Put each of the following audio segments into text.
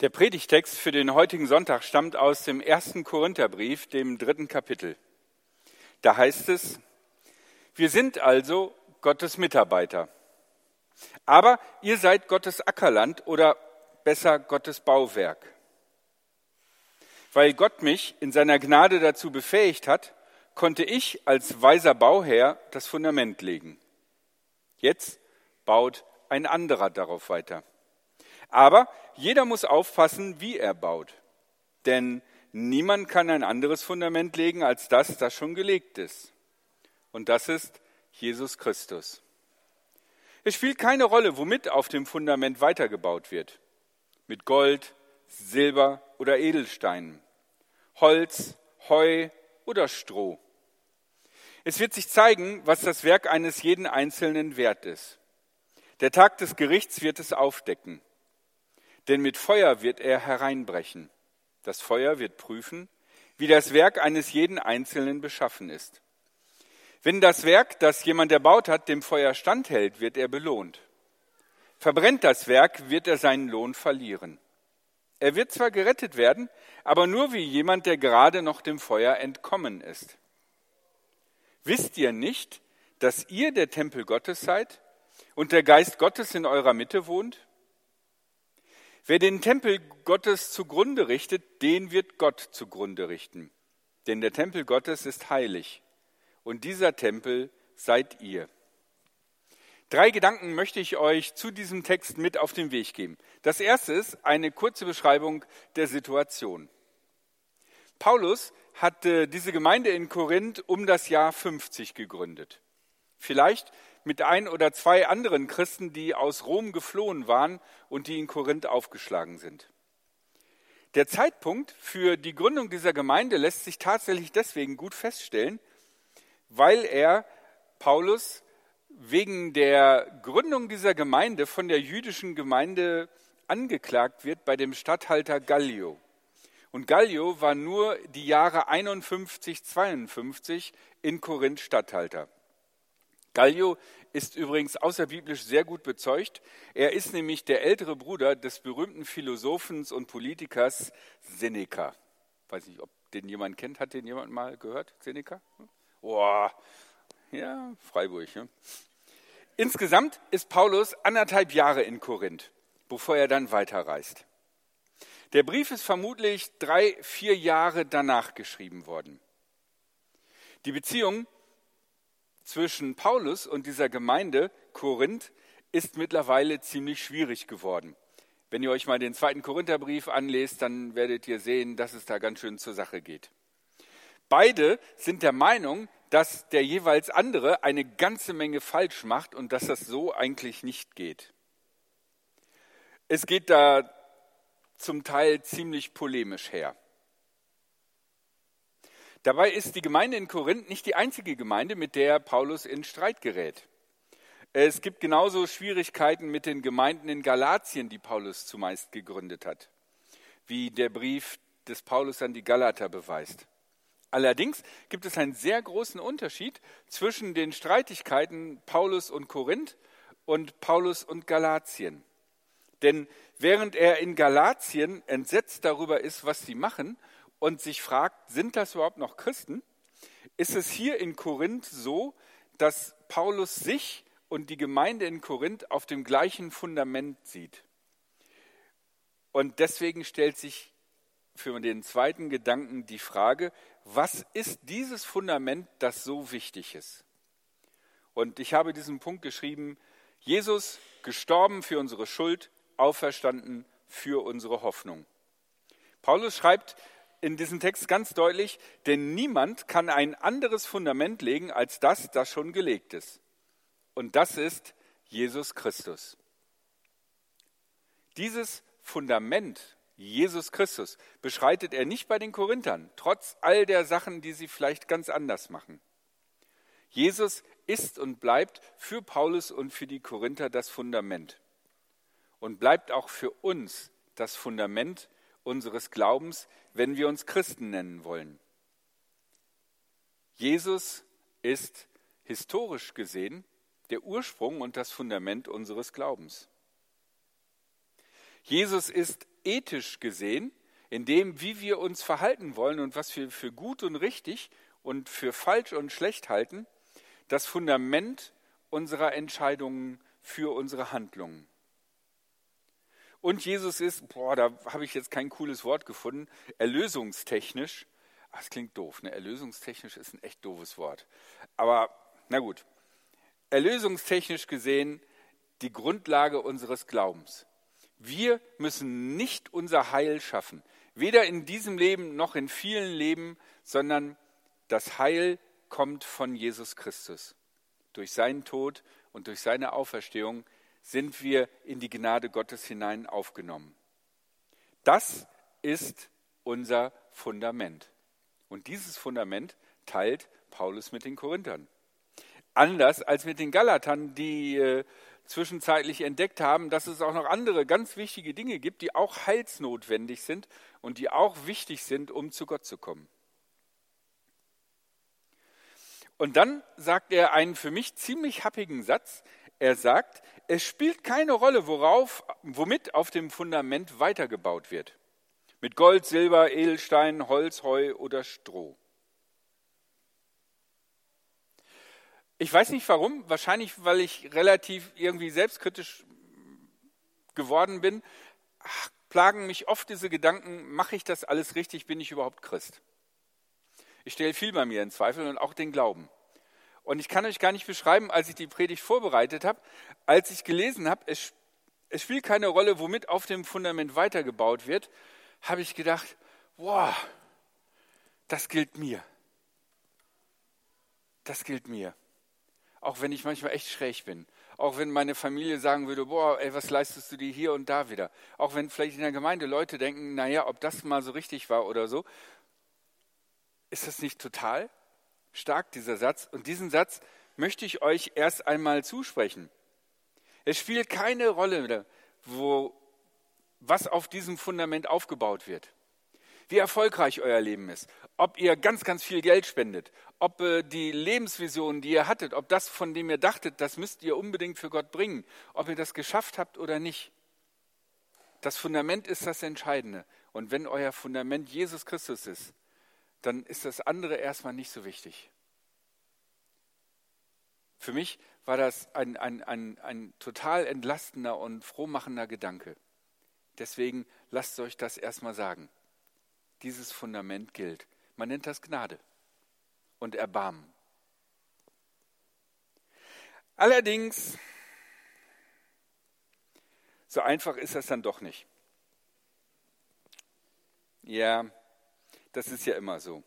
Der Predigtext für den heutigen Sonntag stammt aus dem ersten Korintherbrief, dem dritten Kapitel. Da heißt es, wir sind also Gottes Mitarbeiter. Aber ihr seid Gottes Ackerland oder besser Gottes Bauwerk. Weil Gott mich in seiner Gnade dazu befähigt hat, konnte ich als weiser Bauherr das Fundament legen. Jetzt baut ein anderer darauf weiter. Aber jeder muss aufpassen, wie er baut. Denn niemand kann ein anderes Fundament legen als das, das schon gelegt ist. Und das ist Jesus Christus. Es spielt keine Rolle, womit auf dem Fundament weitergebaut wird. Mit Gold, Silber oder Edelsteinen, Holz, Heu oder Stroh. Es wird sich zeigen, was das Werk eines jeden Einzelnen wert ist. Der Tag des Gerichts wird es aufdecken denn mit Feuer wird er hereinbrechen. Das Feuer wird prüfen, wie das Werk eines jeden Einzelnen beschaffen ist. Wenn das Werk, das jemand erbaut hat, dem Feuer standhält, wird er belohnt. Verbrennt das Werk, wird er seinen Lohn verlieren. Er wird zwar gerettet werden, aber nur wie jemand, der gerade noch dem Feuer entkommen ist. Wisst ihr nicht, dass ihr der Tempel Gottes seid und der Geist Gottes in eurer Mitte wohnt? Wer den Tempel Gottes zugrunde richtet, den wird Gott zugrunde richten. Denn der Tempel Gottes ist heilig und dieser Tempel seid ihr. Drei Gedanken möchte ich euch zu diesem Text mit auf den Weg geben. Das erste ist eine kurze Beschreibung der Situation. Paulus hatte diese Gemeinde in Korinth um das Jahr 50 gegründet. Vielleicht mit ein oder zwei anderen Christen, die aus Rom geflohen waren und die in Korinth aufgeschlagen sind. Der Zeitpunkt für die Gründung dieser Gemeinde lässt sich tatsächlich deswegen gut feststellen, weil er Paulus wegen der Gründung dieser Gemeinde von der jüdischen Gemeinde angeklagt wird bei dem Statthalter Gallio. Und Gallio war nur die Jahre 51, 52 in Korinth Statthalter. Gallio ist übrigens außerbiblisch sehr gut bezeugt. Er ist nämlich der ältere Bruder des berühmten Philosophen und Politikers Seneca. Weiß nicht, ob den jemand kennt. Hat den jemand mal gehört, Seneca? Boah, ja, Freiburg. Ja. Insgesamt ist Paulus anderthalb Jahre in Korinth, bevor er dann weiterreist. Der Brief ist vermutlich drei, vier Jahre danach geschrieben worden. Die Beziehung zwischen Paulus und dieser Gemeinde Korinth ist mittlerweile ziemlich schwierig geworden. Wenn ihr euch mal den zweiten Korintherbrief anlest, dann werdet ihr sehen, dass es da ganz schön zur Sache geht. Beide sind der Meinung, dass der jeweils andere eine ganze Menge falsch macht und dass das so eigentlich nicht geht. Es geht da zum Teil ziemlich polemisch her. Dabei ist die Gemeinde in Korinth nicht die einzige Gemeinde, mit der Paulus in Streit gerät. Es gibt genauso Schwierigkeiten mit den Gemeinden in Galatien, die Paulus zumeist gegründet hat, wie der Brief des Paulus an die Galater beweist. Allerdings gibt es einen sehr großen Unterschied zwischen den Streitigkeiten Paulus und Korinth und Paulus und Galatien. Denn während er in Galatien entsetzt darüber ist, was sie machen, und sich fragt, sind das überhaupt noch Christen, ist es hier in Korinth so, dass Paulus sich und die Gemeinde in Korinth auf dem gleichen Fundament sieht. Und deswegen stellt sich für den zweiten Gedanken die Frage, was ist dieses Fundament, das so wichtig ist? Und ich habe diesen Punkt geschrieben, Jesus gestorben für unsere Schuld, auferstanden für unsere Hoffnung. Paulus schreibt, in diesem Text ganz deutlich, denn niemand kann ein anderes Fundament legen als das, das schon gelegt ist. Und das ist Jesus Christus. Dieses Fundament, Jesus Christus, beschreitet er nicht bei den Korinthern, trotz all der Sachen, die sie vielleicht ganz anders machen. Jesus ist und bleibt für Paulus und für die Korinther das Fundament und bleibt auch für uns das Fundament unseres Glaubens, wenn wir uns Christen nennen wollen. Jesus ist historisch gesehen der Ursprung und das Fundament unseres Glaubens. Jesus ist ethisch gesehen, in dem, wie wir uns verhalten wollen und was wir für gut und richtig und für falsch und schlecht halten, das Fundament unserer Entscheidungen für unsere Handlungen. Und Jesus ist, boah, da habe ich jetzt kein cooles Wort gefunden, erlösungstechnisch. Ach, das klingt doof, ne? Erlösungstechnisch ist ein echt doofes Wort. Aber na gut. Erlösungstechnisch gesehen die Grundlage unseres Glaubens. Wir müssen nicht unser Heil schaffen, weder in diesem Leben noch in vielen Leben, sondern das Heil kommt von Jesus Christus. Durch seinen Tod und durch seine Auferstehung sind wir in die Gnade Gottes hinein aufgenommen. Das ist unser Fundament. Und dieses Fundament teilt Paulus mit den Korinthern. Anders als mit den Galatern, die äh, zwischenzeitlich entdeckt haben, dass es auch noch andere ganz wichtige Dinge gibt, die auch heilsnotwendig sind und die auch wichtig sind, um zu Gott zu kommen. Und dann sagt er einen für mich ziemlich happigen Satz. Er sagt, es spielt keine Rolle, worauf, womit auf dem Fundament weitergebaut wird. Mit Gold, Silber, Edelstein, Holz, Heu oder Stroh. Ich weiß nicht warum, wahrscheinlich weil ich relativ irgendwie selbstkritisch geworden bin, Ach, plagen mich oft diese Gedanken, mache ich das alles richtig, bin ich überhaupt Christ? Ich stelle viel bei mir in Zweifel und auch den Glauben. Und ich kann euch gar nicht beschreiben, als ich die Predigt vorbereitet habe, als ich gelesen habe, es, es spielt keine Rolle, womit auf dem Fundament weitergebaut wird, habe ich gedacht, wow, das gilt mir. Das gilt mir. Auch wenn ich manchmal echt schräg bin. Auch wenn meine Familie sagen würde, boah, ey, was leistest du dir hier und da wieder? Auch wenn vielleicht in der Gemeinde Leute denken, naja, ob das mal so richtig war oder so. Ist das nicht total stark, dieser Satz. Und diesen Satz möchte ich euch erst einmal zusprechen. Es spielt keine Rolle, wo, was auf diesem Fundament aufgebaut wird. Wie erfolgreich euer Leben ist, ob ihr ganz, ganz viel Geld spendet, ob äh, die Lebensvision, die ihr hattet, ob das, von dem ihr dachtet, das müsst ihr unbedingt für Gott bringen, ob ihr das geschafft habt oder nicht. Das Fundament ist das Entscheidende. Und wenn euer Fundament Jesus Christus ist, dann ist das andere erstmal nicht so wichtig. Für mich war das ein, ein, ein, ein total entlastender und frohmachender Gedanke. Deswegen lasst euch das erstmal sagen. Dieses Fundament gilt. Man nennt das Gnade und Erbarmen. Allerdings, so einfach ist das dann doch nicht. Ja, das ist ja immer so.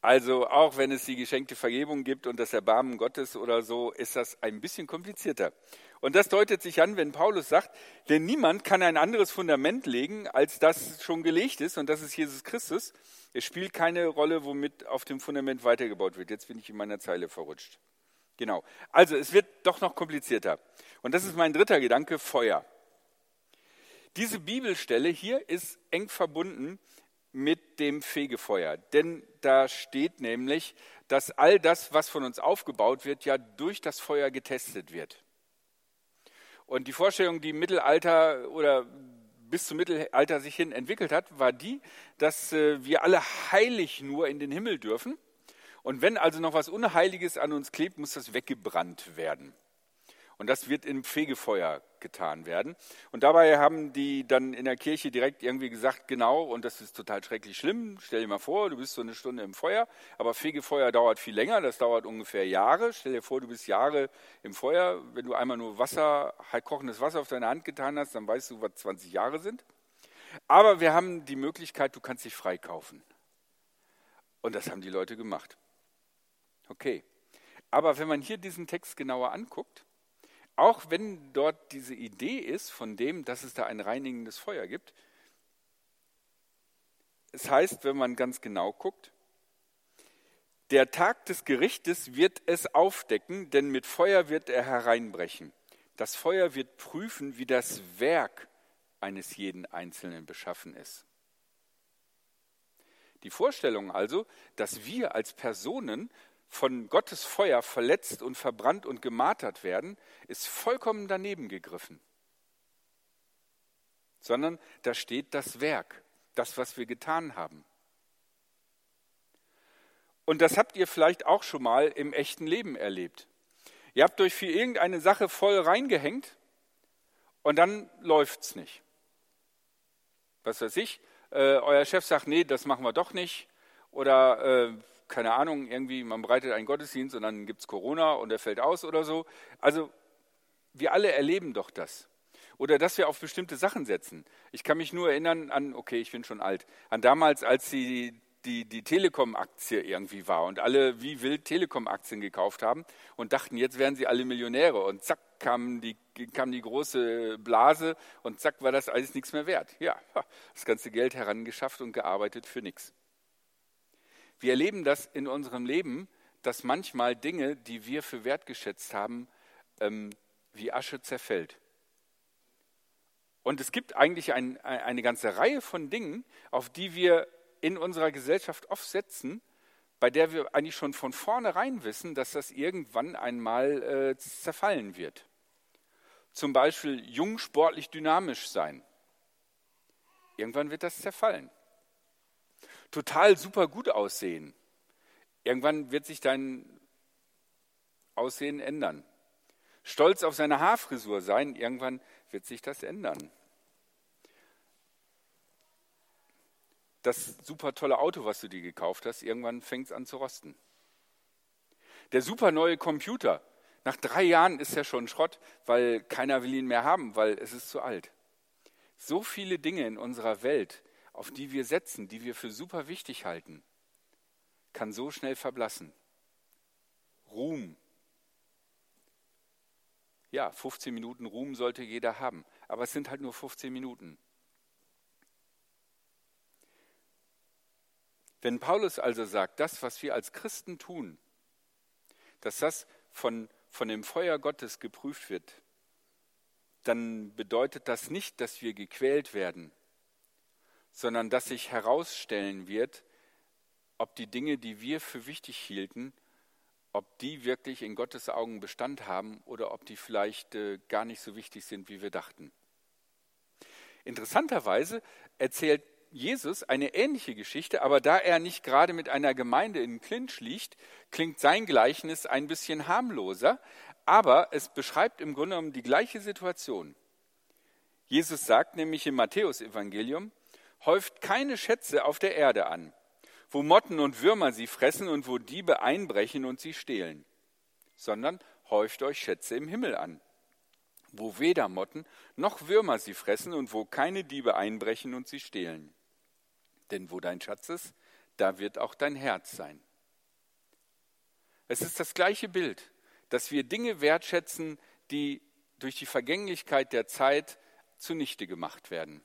Also auch wenn es die geschenkte Vergebung gibt und das Erbarmen Gottes oder so, ist das ein bisschen komplizierter. Und das deutet sich an, wenn Paulus sagt, denn niemand kann ein anderes Fundament legen, als das schon gelegt ist, und das ist Jesus Christus. Es spielt keine Rolle, womit auf dem Fundament weitergebaut wird. Jetzt bin ich in meiner Zeile verrutscht. Genau. Also es wird doch noch komplizierter. Und das ist mein dritter Gedanke, Feuer. Diese Bibelstelle hier ist eng verbunden mit dem Fegefeuer. Denn da steht nämlich, dass all das, was von uns aufgebaut wird, ja durch das Feuer getestet wird. Und die Vorstellung, die im Mittelalter oder bis zum Mittelalter sich hin entwickelt hat, war die, dass äh, wir alle heilig nur in den Himmel dürfen. Und wenn also noch was Unheiliges an uns klebt, muss das weggebrannt werden. Und das wird im Fegefeuer getan werden. Und dabei haben die dann in der Kirche direkt irgendwie gesagt, genau, und das ist total schrecklich schlimm. Stell dir mal vor, du bist so eine Stunde im Feuer, aber Fegefeuer dauert viel länger, das dauert ungefähr Jahre. Stell dir vor, du bist Jahre im Feuer. Wenn du einmal nur Wasser, halt kochendes Wasser auf deine Hand getan hast, dann weißt du, was 20 Jahre sind. Aber wir haben die Möglichkeit, du kannst dich freikaufen. Und das haben die Leute gemacht. Okay. Aber wenn man hier diesen Text genauer anguckt, auch wenn dort diese Idee ist von dem, dass es da ein reinigendes Feuer gibt, es heißt, wenn man ganz genau guckt, der Tag des Gerichtes wird es aufdecken, denn mit Feuer wird er hereinbrechen. Das Feuer wird prüfen, wie das Werk eines jeden Einzelnen beschaffen ist. Die Vorstellung also, dass wir als Personen von Gottes Feuer verletzt und verbrannt und gemartert werden, ist vollkommen daneben gegriffen. sondern da steht das Werk, das, was wir getan haben. Und das habt ihr vielleicht auch schon mal im echten Leben erlebt. Ihr habt euch für irgendeine Sache voll reingehängt und dann läuft es nicht. Was weiß ich, äh, euer Chef sagt, nee, das machen wir doch nicht. Oder äh, keine Ahnung, irgendwie, man bereitet einen Gottesdienst und dann gibt es Corona und er fällt aus oder so. Also wir alle erleben doch das. Oder dass wir auf bestimmte Sachen setzen. Ich kann mich nur erinnern an, okay, ich bin schon alt, an damals, als die, die, die Telekom-Aktie irgendwie war und alle wie wild Telekom-Aktien gekauft haben und dachten, jetzt werden sie alle Millionäre. Und zack, kam die, kam die große Blase und zack, war das alles nichts mehr wert. Ja, das ganze Geld herangeschafft und gearbeitet für nichts. Wir erleben das in unserem Leben, dass manchmal Dinge, die wir für wertgeschätzt haben, ähm, wie Asche zerfällt. Und es gibt eigentlich ein, eine ganze Reihe von Dingen, auf die wir in unserer Gesellschaft oft setzen, bei der wir eigentlich schon von vornherein wissen, dass das irgendwann einmal äh, zerfallen wird. Zum Beispiel jung, sportlich, dynamisch sein. Irgendwann wird das zerfallen total super gut aussehen. Irgendwann wird sich dein Aussehen ändern. Stolz auf seine Haarfrisur sein, irgendwann wird sich das ändern. Das super tolle Auto, was du dir gekauft hast, irgendwann fängt es an zu rosten. Der super neue Computer, nach drei Jahren ist er schon Schrott, weil keiner will ihn mehr haben, weil es ist zu alt. So viele Dinge in unserer Welt auf die wir setzen, die wir für super wichtig halten, kann so schnell verblassen. Ruhm. Ja, 15 Minuten Ruhm sollte jeder haben, aber es sind halt nur 15 Minuten. Wenn Paulus also sagt, das, was wir als Christen tun, dass das von, von dem Feuer Gottes geprüft wird, dann bedeutet das nicht, dass wir gequält werden, sondern dass sich herausstellen wird, ob die Dinge, die wir für wichtig hielten, ob die wirklich in Gottes Augen Bestand haben oder ob die vielleicht äh, gar nicht so wichtig sind, wie wir dachten. Interessanterweise erzählt Jesus eine ähnliche Geschichte, aber da er nicht gerade mit einer Gemeinde in Clinch liegt, klingt sein Gleichnis ein bisschen harmloser, aber es beschreibt im Grunde genommen die gleiche Situation. Jesus sagt nämlich im Matthäusevangelium, häuft keine Schätze auf der Erde an, wo Motten und Würmer sie fressen und wo Diebe einbrechen und sie stehlen, sondern häuft euch Schätze im Himmel an, wo weder Motten noch Würmer sie fressen und wo keine Diebe einbrechen und sie stehlen. Denn wo dein Schatz ist, da wird auch dein Herz sein. Es ist das gleiche Bild, dass wir Dinge wertschätzen, die durch die Vergänglichkeit der Zeit zunichte gemacht werden.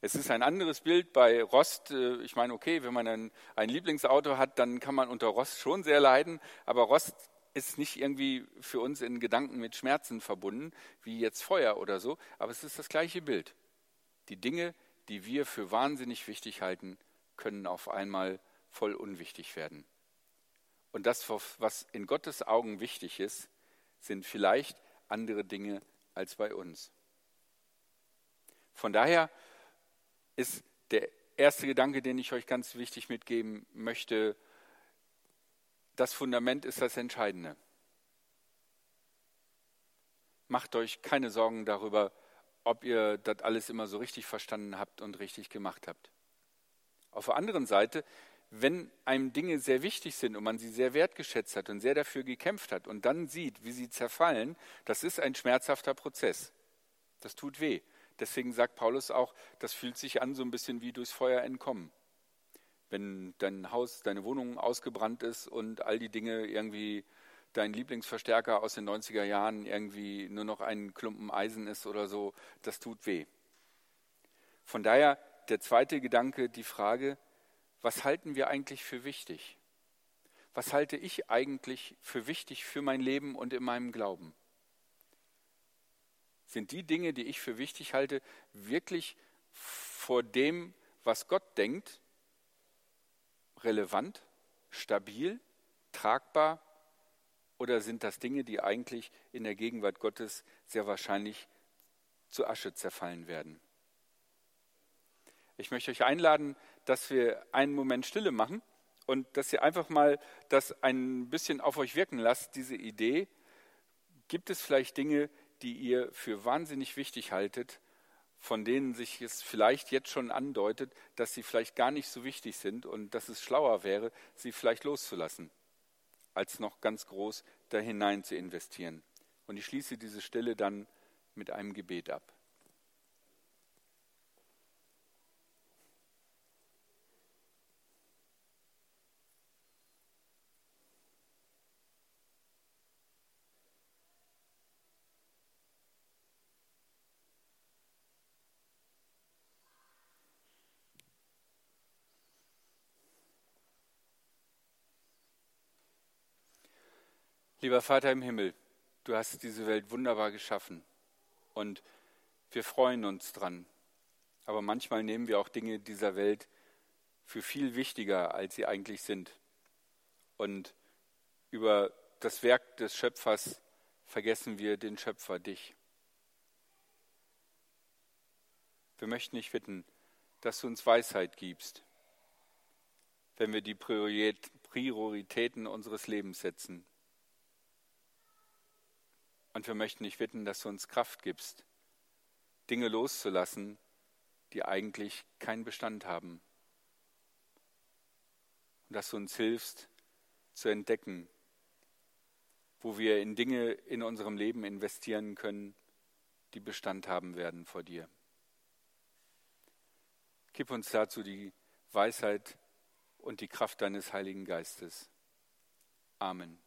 Es ist ein anderes Bild bei Rost. Äh, ich meine, okay, wenn man ein, ein Lieblingsauto hat, dann kann man unter Rost schon sehr leiden, aber Rost ist nicht irgendwie für uns in Gedanken mit Schmerzen verbunden, wie jetzt Feuer oder so, aber es ist das gleiche Bild. Die Dinge, die wir für wahnsinnig wichtig halten, können auf einmal voll unwichtig werden. Und das, was in Gottes Augen wichtig ist, sind vielleicht andere Dinge als bei uns. Von daher ist der erste Gedanke, den ich euch ganz wichtig mitgeben möchte. Das Fundament ist das Entscheidende. Macht euch keine Sorgen darüber, ob ihr das alles immer so richtig verstanden habt und richtig gemacht habt. Auf der anderen Seite, wenn einem Dinge sehr wichtig sind und man sie sehr wertgeschätzt hat und sehr dafür gekämpft hat und dann sieht, wie sie zerfallen, das ist ein schmerzhafter Prozess. Das tut weh. Deswegen sagt Paulus auch, das fühlt sich an so ein bisschen wie durchs Feuer entkommen. Wenn dein Haus, deine Wohnung ausgebrannt ist und all die Dinge irgendwie dein Lieblingsverstärker aus den 90er Jahren irgendwie nur noch ein Klumpen Eisen ist oder so, das tut weh. Von daher der zweite Gedanke, die Frage, was halten wir eigentlich für wichtig? Was halte ich eigentlich für wichtig für mein Leben und in meinem Glauben? Sind die Dinge, die ich für wichtig halte, wirklich vor dem, was Gott denkt, relevant, stabil, tragbar? Oder sind das Dinge, die eigentlich in der Gegenwart Gottes sehr wahrscheinlich zu Asche zerfallen werden? Ich möchte euch einladen, dass wir einen Moment Stille machen und dass ihr einfach mal das ein bisschen auf euch wirken lasst, diese Idee. Gibt es vielleicht Dinge, die ihr für wahnsinnig wichtig haltet, von denen sich es vielleicht jetzt schon andeutet, dass sie vielleicht gar nicht so wichtig sind und dass es schlauer wäre, sie vielleicht loszulassen, als noch ganz groß da hinein zu investieren. Und ich schließe diese Stille dann mit einem Gebet ab. Lieber Vater im Himmel, du hast diese Welt wunderbar geschaffen und wir freuen uns dran. Aber manchmal nehmen wir auch Dinge dieser Welt für viel wichtiger, als sie eigentlich sind. Und über das Werk des Schöpfers vergessen wir den Schöpfer, dich. Wir möchten dich bitten, dass du uns Weisheit gibst, wenn wir die Prioritäten unseres Lebens setzen. Und wir möchten dich bitten, dass du uns Kraft gibst, Dinge loszulassen, die eigentlich keinen Bestand haben. Und dass du uns hilfst zu entdecken, wo wir in Dinge in unserem Leben investieren können, die Bestand haben werden vor dir. Gib uns dazu die Weisheit und die Kraft deines Heiligen Geistes. Amen.